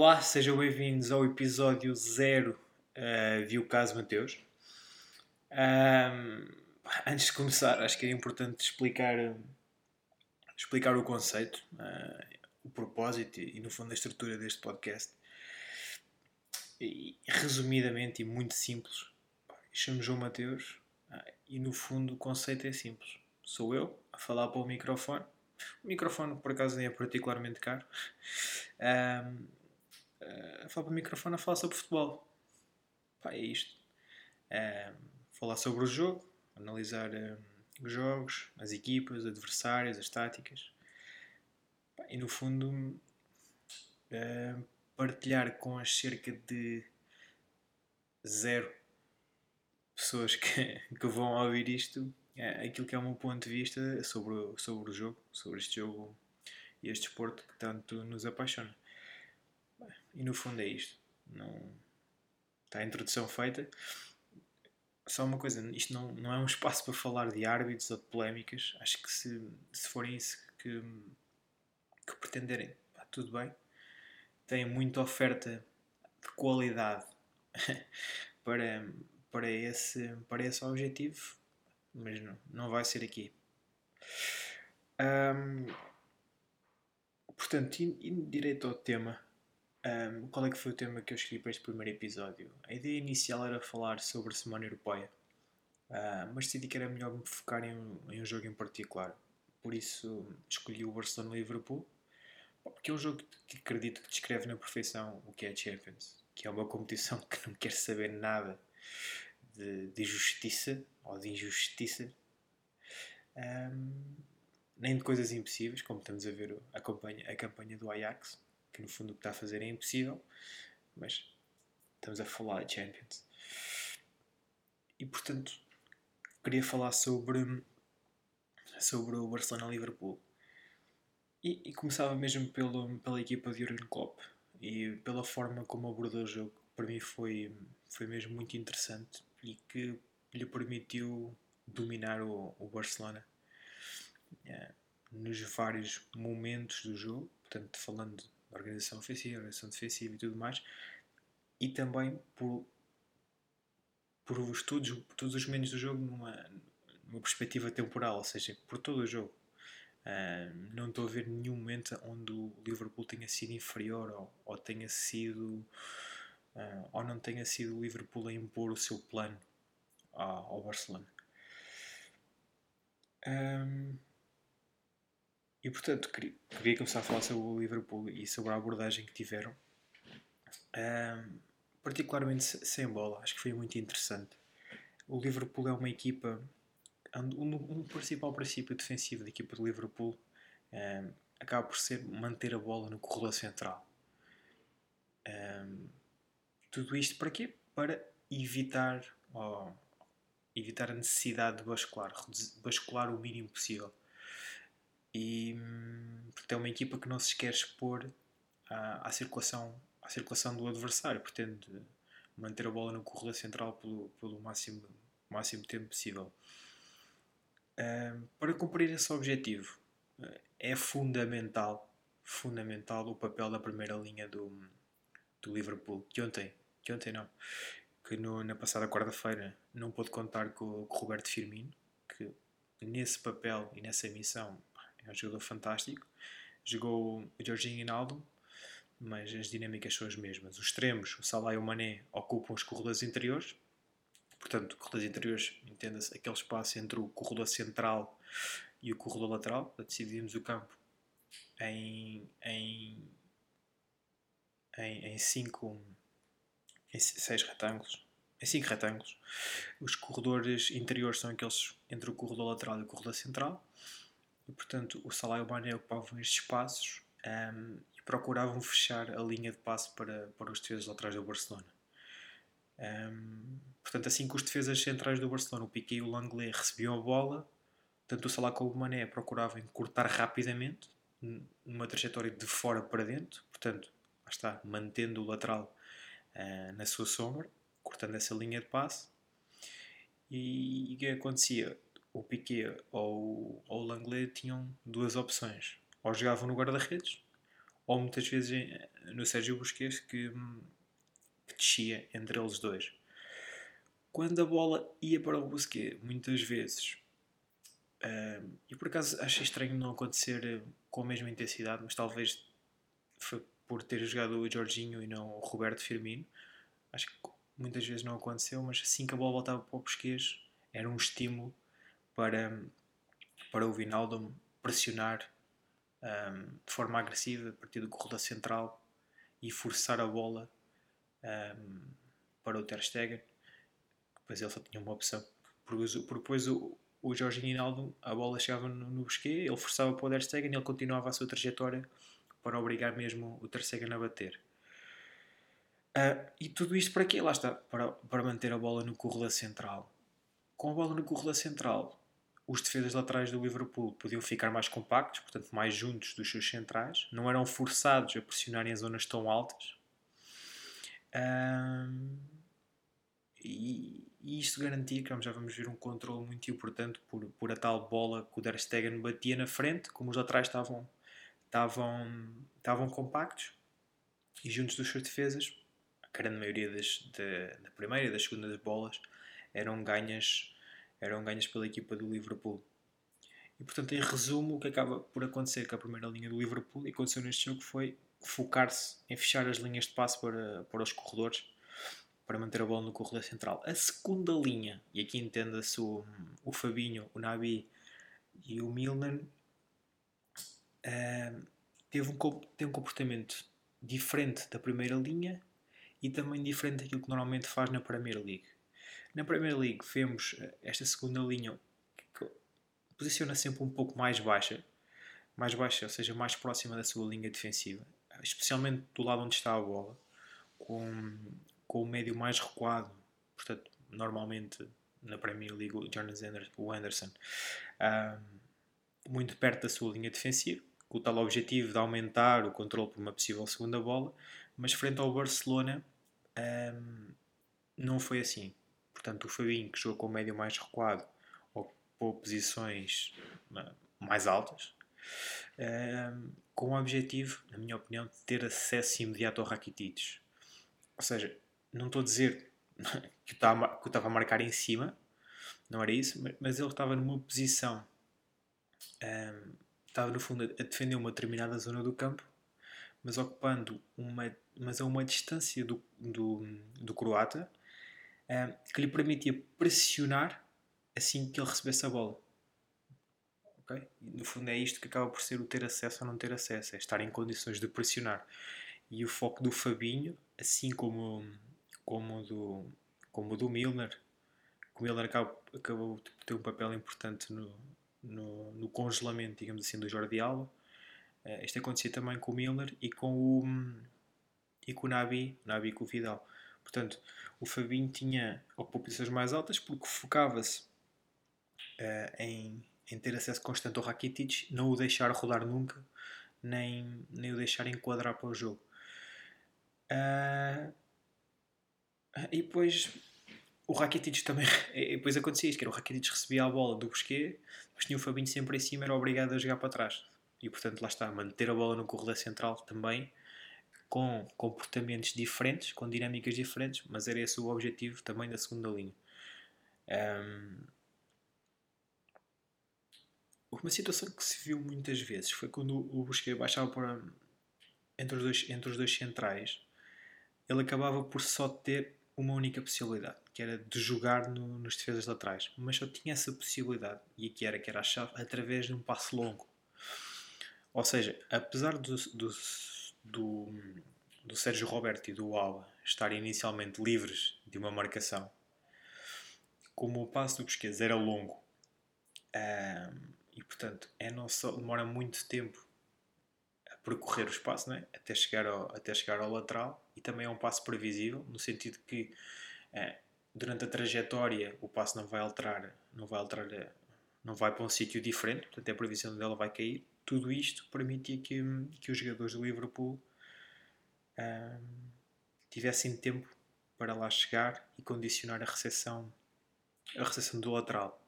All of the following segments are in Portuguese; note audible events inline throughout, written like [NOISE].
Olá, sejam bem-vindos ao episódio 0 uh, de O Caso Mateus. Um, antes de começar, acho que é importante explicar, explicar o conceito, uh, o propósito e, no fundo, a estrutura deste podcast. E, resumidamente e muito simples, chamo João Mateus uh, e, no fundo, o conceito é simples. Sou eu a falar para o microfone. O microfone, por acaso, nem é particularmente caro. Um, uh, a falar para o microfone a falar sobre futebol. Pá, é isto. Uh, falar sobre o jogo, analisar uh, os jogos, as equipas, os adversários, as táticas. Pá, e no fundo, partilhar com as cerca de zero pessoas que, [LAUGHS] que vão ouvir isto aquilo que é o meu ponto de vista sobre, sobre o jogo, sobre este jogo e este desporto que tanto nos apaixona. E no fundo é isto. Não... Está a introdução feita. Só uma coisa, isto não, não é um espaço para falar de árbitros ou de polémicas. Acho que se, se forem isso que, que pretenderem, pá, tudo bem. Tem muita oferta de qualidade [LAUGHS] para, para, esse, para esse objetivo, mas não, não vai ser aqui. Portanto, indo direito ao tema, um, qual é que foi o tema que eu escolhi para este primeiro episódio? A ideia inicial era falar sobre a Semana Europeia, uh, mas decidi que era melhor me focar em um, em um jogo em particular. Por isso escolhi o Barcelona-Liverpool, porque é um jogo que acredito que descreve na perfeição o que é a Champions, que é uma competição [LAUGHS] que não quer saber nada de, de justiça ou de injustiça, um, nem de coisas impossíveis, como estamos a ver a campanha, a campanha do Ajax que no fundo o que está a fazer é impossível, mas estamos a falar de Champions. E portanto, queria falar sobre, sobre o Barcelona-Liverpool. E, e, começava mesmo pelo, pela equipa de Jurgen Klopp e pela forma como abordou o jogo. Para mim foi, foi mesmo muito interessante e que lhe permitiu dominar o, o Barcelona é, nos vários momentos do jogo. Portanto, falando organização ofensiva, organização defensiva e tudo mais, e também por, por os, todos, todos os momentos do jogo numa, numa perspectiva temporal, ou seja, por todo o jogo. Uh, não estou a ver nenhum momento onde o Liverpool tenha sido inferior ou, ou tenha sido uh, ou não tenha sido o Liverpool a impor o seu plano ao, ao Barcelona. Um, e portanto, queria, começar a falar sobre o Liverpool e sobre a abordagem que tiveram, um, particularmente sem bola. Acho que foi muito interessante. O Liverpool é uma equipa. Um, um principal princípio defensivo da equipa do Liverpool um, acaba por ser manter a bola no corredor central. tudo isto para quê? Para evitar, oh, evitar a necessidade de bascular, bascular o mínimo possível. E porque é uma equipa que não se quer expor à, à, circulação, à circulação do adversário, pretende manter a bola no corredor central pelo, pelo máximo, máximo tempo possível. Uh, para cumprir esse objetivo é fundamental, fundamental o papel da primeira linha do, do Liverpool, que ontem, que ontem não, que no, na passada quarta-feira não pôde contar com o Roberto Firmino, que nesse papel e nessa missão é um jogador fantástico. Jogou o Jorginho Inaldo, mas as dinâmicas são as mesmas. Os extremos, o Salah e o Mané, ocupam os corredores interiores. Portanto, corredores interiores, entenda-se, aquele espaço entre o corredor central e o corredor lateral. Decidimos o campo em, em, em, em cinco, em seis retângulos. Em cinco retângulos. Os corredores interiores são aqueles entre o corredor lateral e o corredor central e portanto o Salah e o Mané ocupavam estes espaços um, e procuravam fechar a linha de passe para, para os defesas laterais do Barcelona. Um, portanto, assim que os defesas centrais do Barcelona, o Piqué e o Langlais, recebiam a bola, tanto o Salah como o Mané procuravam cortar rapidamente, numa trajetória de fora para dentro, portanto, está, mantendo o lateral uh, na sua sombra, cortando essa linha de passe. E o que acontecia? O Piquet ou, ou o Langlais tinham duas opções. Ou jogavam no guarda-redes, ou muitas vezes no Sérgio Busquets que, que descia entre eles dois. Quando a bola ia para o Busquets, muitas vezes, uh, e por acaso achei estranho não acontecer com a mesma intensidade, mas talvez foi por ter jogado o Jorginho e não o Roberto Firmino. Acho que muitas vezes não aconteceu, mas assim que a bola voltava para o Busquets, era um estímulo para, para o Vinaldo pressionar um, de forma agressiva a partir do corredor central e forçar a bola um, para o Ter Stegen. Depois ele só tinha uma opção. Porque depois o, o Jorginho Hinaldo, a bola chegava no, no ele forçava para o Ter Stegen e ele continuava a sua trajetória para obrigar mesmo o Ter Stegen a bater. Uh, e tudo isto para quê? Lá está, para, para manter a bola no corredor central. Com a bola no corredor central, os defesas laterais do Liverpool podiam ficar mais compactos, portanto mais juntos dos seus centrais, não eram forçados a pressionarem as zonas tão altas. Um, e, e isto garantia que já vamos ver um controle muito importante por, por a tal bola que o Der Stegen batia na frente, como os laterais estavam, estavam, estavam compactos e juntos dos seus defesas, a grande maioria das, da, da primeira e das segundas bolas eram ganhas eram ganhas pela equipa do Liverpool. E portanto, em resumo, o que acaba por acontecer com a primeira linha do Liverpool e aconteceu neste jogo foi focar-se em fechar as linhas de passe para, para os corredores para manter a bola no corredor central. A segunda linha, e aqui entenda-se o, o Fabinho, o Nabi e o Milner, uh, teve, um, teve um comportamento diferente da primeira linha e também diferente daquilo que normalmente faz na Premier League. Na Premier League vemos eh, esta segunda linha que posiciona sempre um pouco mais baixa, mais baixa, ou seja, mais próxima da sua linha defensiva, especialmente do lado onde está a bola, com, com o médio mais recuado, portanto, normalmente na Premier League o Anderson, um, muito perto da sua linha defensiva, com o tal objetivo de aumentar o controle por uma possível segunda bola, mas frente ao Barcelona não foi assim. Portanto, o Fabinho, que jogou com o médio mais recuado, ocupou posições mais altas, ehm, com o objetivo, na minha opinião, de ter acesso imediato ao Rakitic. Ou seja, não estou a dizer [LAUGHS] que eu estava a marcar em cima, não era isso, mas ele estava numa posição, ehm, estava no fundo a defender uma determinada zona do campo, mas ocupando uma, mas a uma distância do, do, do croata, que lhe permitia pressionar assim que ele recebesse a bola. Okay? no fundo é isto que acaba por ser o ter acesso ou não ter acesso, é estar em condições de pressionar. E o foco do Fabinho, assim como, como do, como do Milner, o Milner acabou, acabou de ter um papel importante no, no, no, congelamento, digamos assim, do Jordi Alba. Uh, isto acontecia também com o Milner e com o, e com o Nabi, Nabi com o Vidal. Portanto, o Fabinho tinha ocupações mais altas porque focava-se uh, em, em ter acesso constante ao Rakitic, não o deixar rodar nunca, nem, nem o deixar enquadrar para o jogo. Uh, e depois o Rakitic também. [LAUGHS] E depois acontecia isto: que era o Rakitic recebia a bola do Busquets, mas tinha o Fabinho sempre em cima, era obrigado a jogar para trás. E portanto, lá está, manter a bola no corredor central também com comportamentos diferentes, com dinâmicas diferentes, mas era esse o objetivo também da segunda linha. Um, uma situação que se viu muitas vezes foi quando o Busquets baixava para, entre, os dois, entre os dois centrais, ele acabava por só ter uma única possibilidade, que era de jogar no, nos defesas laterais, mas só tinha essa possibilidade, e aqui era que era a chave, através de um passo longo. Ou seja, apesar do, do do, do Sérgio Roberto e do Alba estarem inicialmente livres de uma marcação, como o passo do Busquets era longo. Um, e portanto é não só, demora muito tempo a percorrer o espaço é? até, chegar ao, até chegar ao lateral. E também é um passo previsível no sentido que é, durante a trajetória o passo não vai alterar não vai alterar não vai para um sítio diferente. Portanto a previsão dela vai cair tudo isto permitia que, que os jogadores do Liverpool um, tivessem tempo para lá chegar e condicionar a recepção, a recepção do lateral.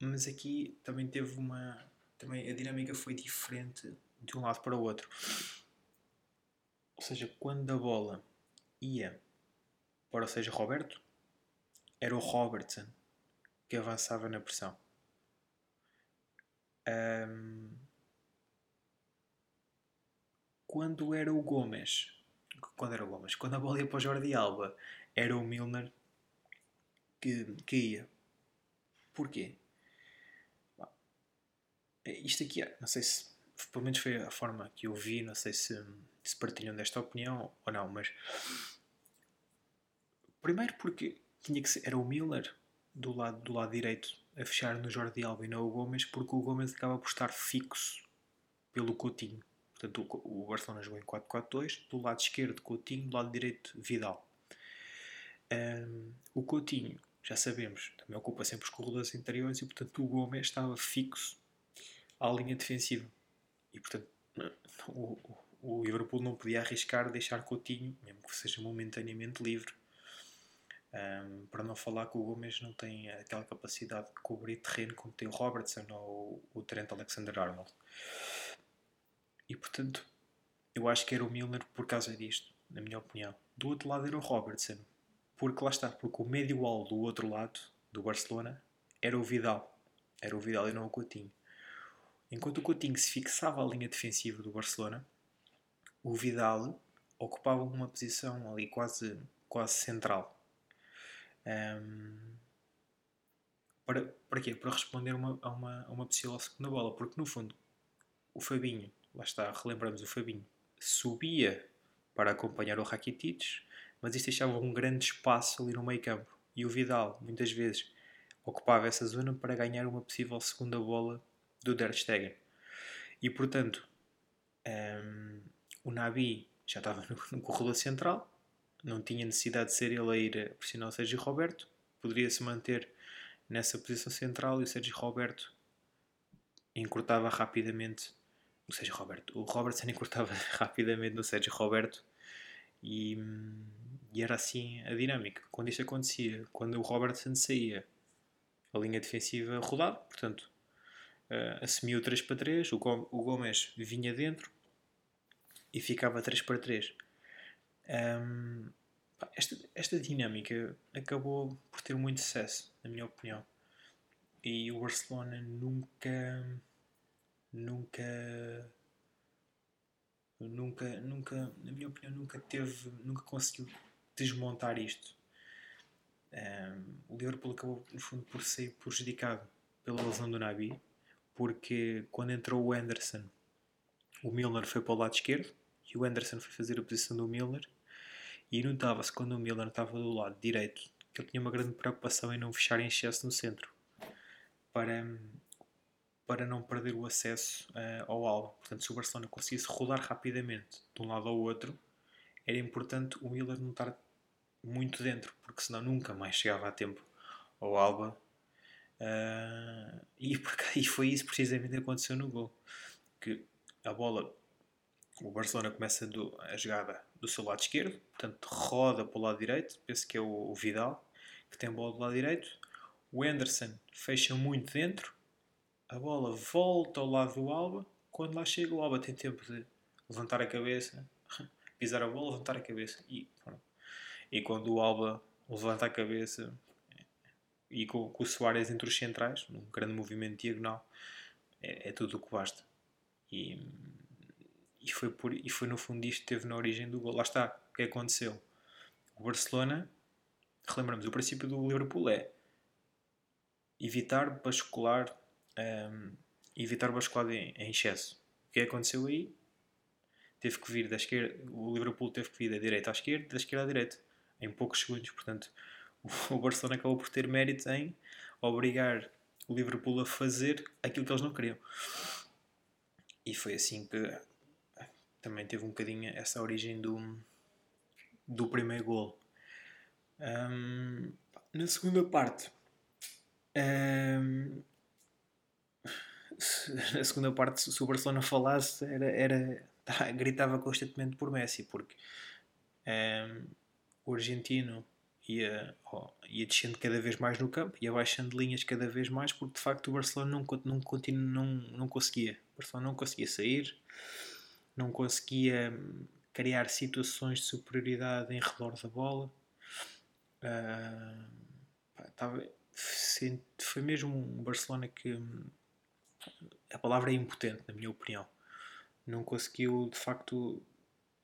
Mas aqui também teve uma. Também a dinâmica foi diferente de um lado para o outro. Ou seja, quando a bola ia para o seja Roberto, era o Robertson que avançava na pressão. Um, quando era o Gomes, quando era o Gomes, quando a bola ia para o Jordi Alba, era o Milner que, que ia. Porquê? Isto aqui, não sei se, pelo menos foi a forma que eu vi, não sei se, se partilham desta opinião ou não, mas primeiro porque tinha que ser, era o Milner do lado, do lado direito a fechar no Jordi Alba e não o Gomes, porque o Gomes acaba por estar fixo pelo Coutinho. Portanto, o, Barcelona jogou em 4-4-2, do lado esquerdo Coutinho, do lado direito Vidal. Um, o Coutinho, já sabemos, também ocupa sempre os corredores interiores e, portanto, o Gomes estava fixo à linha defensiva. E, portanto, o, o Liverpool não podia arriscar deixar Coutinho, mesmo que seja momentaneamente livre, um, para não falar que o Gomes não tem aquela capacidade de cobrir terreno como tem o Robertson ou o Trent Alexander-Arnold. E portanto, eu acho que era o Milner por causa disto, na minha opinião. Do outro lado era o Robertson, porque lá está, porque o médio wall do outro lado, do Barcelona, era o Vidal. Era o Vidal e não o Coutinho. Enquanto o Coutinho se fixava à linha defensiva do Barcelona, o Vidal ocupava uma posição ali quase, quase central um, para, para quê? Para responder uma, a, uma, a uma possível segunda bola. Porque no fundo, o Fabinho, lá está, relembramos o Fabinho, subia para acompanhar o Rakitic, mas isto deixava um grande espaço ali no meio campo. E o Vidal, muitas vezes, ocupava essa zona para ganhar uma possível segunda bola do Der Stegen. E portanto, um, o Nabi já estava [LAUGHS] no, no corredor central, não tinha necessidade de ser ele a ir pressionar o Sérgio Roberto, poderia se manter nessa posição central e o Sérgio Roberto encurtava rapidamente o Sérgio Roberto. O Robertson [LAUGHS] encurtava rapidamente no Sérgio Roberto e, e, era assim a dinâmica. Quando isto acontecia, quando o Robertson saía, a linha defensiva rodava, portanto, uh, assumiu 3 para 3, o, Gomes vinha dentro e ficava 3 para 3. Esta, esta dinâmica acabou por ter muito sucesso, na minha opinião. E o Barcelona nunca. Nunca. Nunca, nunca, na minha opinião, nunca teve, nunca conseguiu desmontar isto. Um, o Liverpool acabou, no fundo, por ser prejudicado pela lesão do Nabi, porque quando entrou o Anderson, o Milner foi para o lado esquerdo e o Anderson foi fazer a posição do Milner e notava-se quando o Milner estava do lado direito que ele tinha uma grande preocupação em não fechar em excesso no centro para, para não perder o acesso uh, ao alvo. Portanto, se o Barcelona conseguisse rodar rapidamente de um lado ao outro, era importante o Miller não estar muito dentro, porque senão nunca mais chegava a tempo ao Alba. Uh, e, e foi isso precisamente que aconteceu no gol. Que a bola o Barcelona começa do, a jogada do seu lado esquerdo, portanto roda para o lado direito, penso que é o, o Vidal, que tem a bola do lado direito. O Anderson fecha muito dentro, a bola volta ao lado do Alba. Quando lá chega, o Alba tem tempo de levantar a cabeça, [LAUGHS] pisar a bola, levantar a cabeça. E, e quando o Alba levanta a cabeça e com, com o Soares entre os centrais, num grande movimento diagonal, é, é tudo o que basta. E e foi, por, e foi no fundo isto que teve na origem do gol. Lá está, o que aconteceu? O Barcelona, relembramos, o princípio do Liverpool é evitar bascular, um, evitar bascular em, em excesso. O que aconteceu aí? Teve que vir da esquerda, o Liverpool teve que vir da direita à esquerda, da esquerda à direita, em poucos segundos. Portanto, [LAUGHS] o Barcelona acabou por ter mérito em obrigar o Liverpool a fazer aquilo que eles não queriam. E foi assim que também teve um bocadinho essa origem do, do primeiro gol. Um, na segunda parte, um, [LAUGHS] na segunda parte, se o Barcelona falasse, era, era, [LAUGHS] gritava constantemente por Messi, porque um, o argentino ia, oh, ia descendo cada vez mais no campo, ia baixando linhas cada vez mais, porque de facto o Barcelona não, não, não, não conseguia. O Barcelona não conseguia sair, não conseguia hum, criar situações de superioridade em redor da bola. Uh, pá, tava, foi mesmo um Barcelona que hum, a palavra é impotente, na minha opinião. Não conseguiu de facto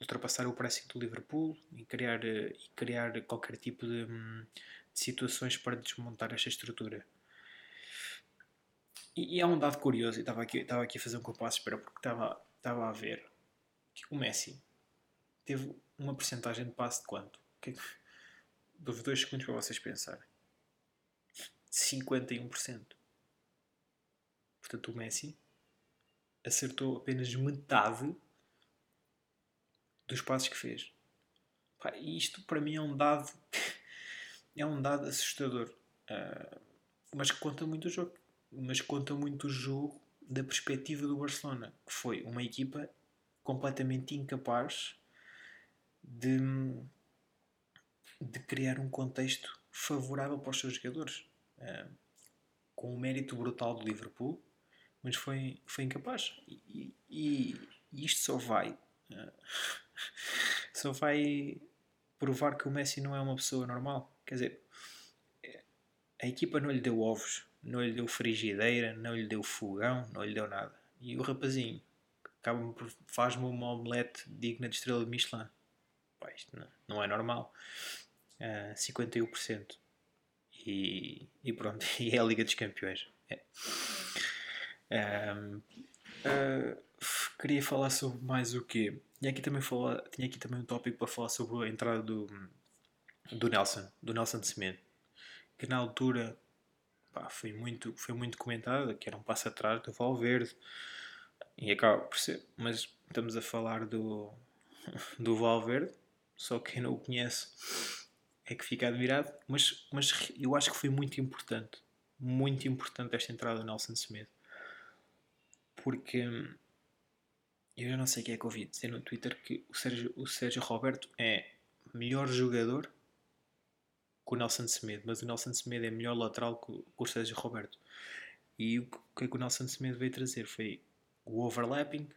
ultrapassar o pressing do Liverpool e criar, eh, e criar qualquer tipo de, hum, de situações para desmontar esta estrutura. E, e há um dado curioso, estava aqui, estava aqui a fazer um compasso espera porque estava, estava a ver que o Messi teve uma porcentagem de passe de quanto? Que, é dou-vos dois segundos para vocês pensarem. 51%. Portanto, o Messi acertou apenas metade dos passos que fez. Pá, isto para mim é um dado [LAUGHS] é um dado assustador. Uh, mas que conta muito o jogo. Mas conta muito o jogo da perspectiva do Barcelona, que foi uma equipa completamente incapaz de, de criar um contexto favorável para os seus jogadores. Uh, com o mérito brutal do Liverpool, mas foi, foi incapaz. E, e, e isto só vai. Uh, [LAUGHS] só vai provar que o Messi não é uma pessoa normal. Quer dizer, a equipa não lhe deu ovos, não lhe deu frigideira, não lhe deu fogão, não lhe deu nada. E o rapazinho faz-me uma omelete digna de estrela de Michelin. Pá, isto não, não é normal. Uh, ah, 51%. E, e pronto, [LAUGHS] e é a Liga dos Campeões. É. Um, uh, queria falar sobre mais o quê? Tinha aqui também, falar, tinha aqui também um tópico para falar sobre a entrada do, do Nelson, do Nelson de Semedo, que na altura pá, foi, muito, foi muito comentado, que era um passo atrás do Valverde, e acaba por ser, mas estamos a falar do, do Valverde, só quem não o conhece é que fica admirado, mas, mas eu acho que foi muito importante, muito importante esta entrada do Nelson Semedo, porque eu não sei quem é que ouvi dizer no Twitter que o Sérgio, o Sérgio Roberto é melhor jogador que o Nelson Semedo, mas o Nelson Semedo é melhor lateral que o Sérgio Roberto. E o que é que o Nelson Semedo veio trazer foi o overlapping,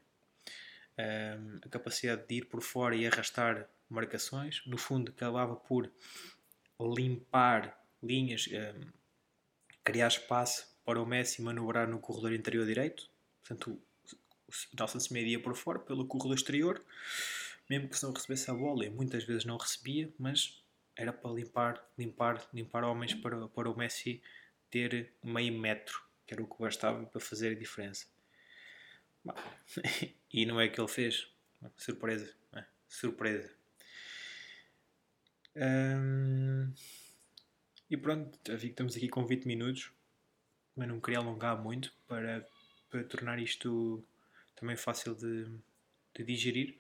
um, a capacidade de ir por fora e arrastar marcações. No fundo, acabava por limpar linhas, um, criar espaço para o Messi manobrar no corredor interior direito. Portanto, o Nelson Semedo ia por fora, pelo corredor exterior, mesmo que se não recebesse a bola, e muitas vezes não recebia, mas era para limpar, limpar, limpar homens para, para o Messi ter meio metro, que era o que bastava para fazer a diferença. [LAUGHS] e não é que ele fez. Surpresa. É? Surpresa. Hum, e pronto, já vi que estamos aqui com 20 minutos, mas não queria alongar muito para, para tornar isto também fácil de, de digerir.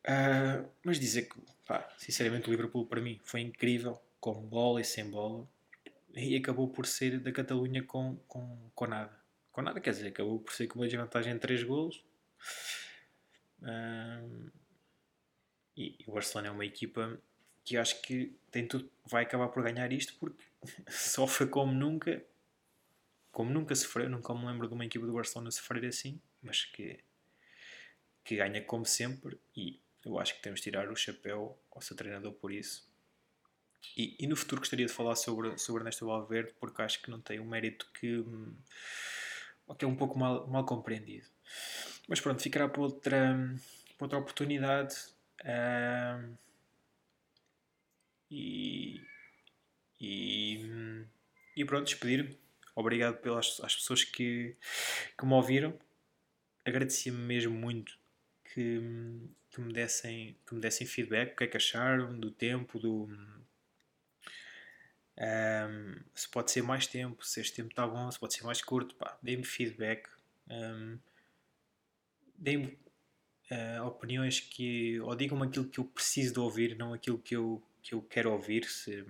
Uh, mas dizer que, pá, sinceramente, o Liverpool para mim foi incrível, com bola e sem bola, e acabou por ser da Catalunha com, com, com nada. Com nada, quer dizer, acabou por ser com uma desvantagem de 3 golos. Uh, e, e o Barcelona é uma equipa que eu acho que tem tudo, vai acabar por ganhar isto porque [LAUGHS] sofre como nunca, como nunca sofreu, nunca me lembro de uma equipa do Barcelona sofrer assim mas que, que ganha como sempre e eu acho que temos de tirar o chapéu ao seu treinador por isso. E, e no futuro gostaria de falar sobre, sobre Ernesto Valverde porque acho que não tem um mérito que, hum, que é um pouco mal, mal compreendido. Mas pronto, ficará para outra, para outra oportunidade. Uh, e, e, e pronto, despedir-me. Obrigado pelas as pessoas que, que me ouviram agradecia-me mesmo muito que, que, me dessem, que me dessem feedback, o que é que acharam do tempo, do. Um, se pode ser mais tempo, se este tempo está bom, se pode ser mais curto, pá, deem-me feedback, um, deem-me uh, opiniões que, ou digam-me aquilo que eu preciso de ouvir, não aquilo que eu, que eu quero ouvir. Se,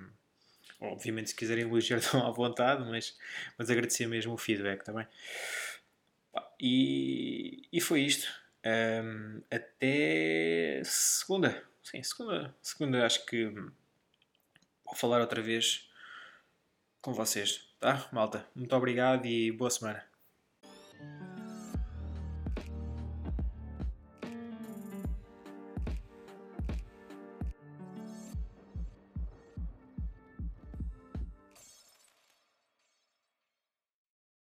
obviamente, se quiserem elogiar, [LAUGHS] estão à vontade, mas, mas agradecer mesmo o feedback também. Tá e, e foi isto. Um, até segunda. Sim, segunda, segunda acho que falar outra vez com vocês. Tá, malta? Muito obrigado e boa semana.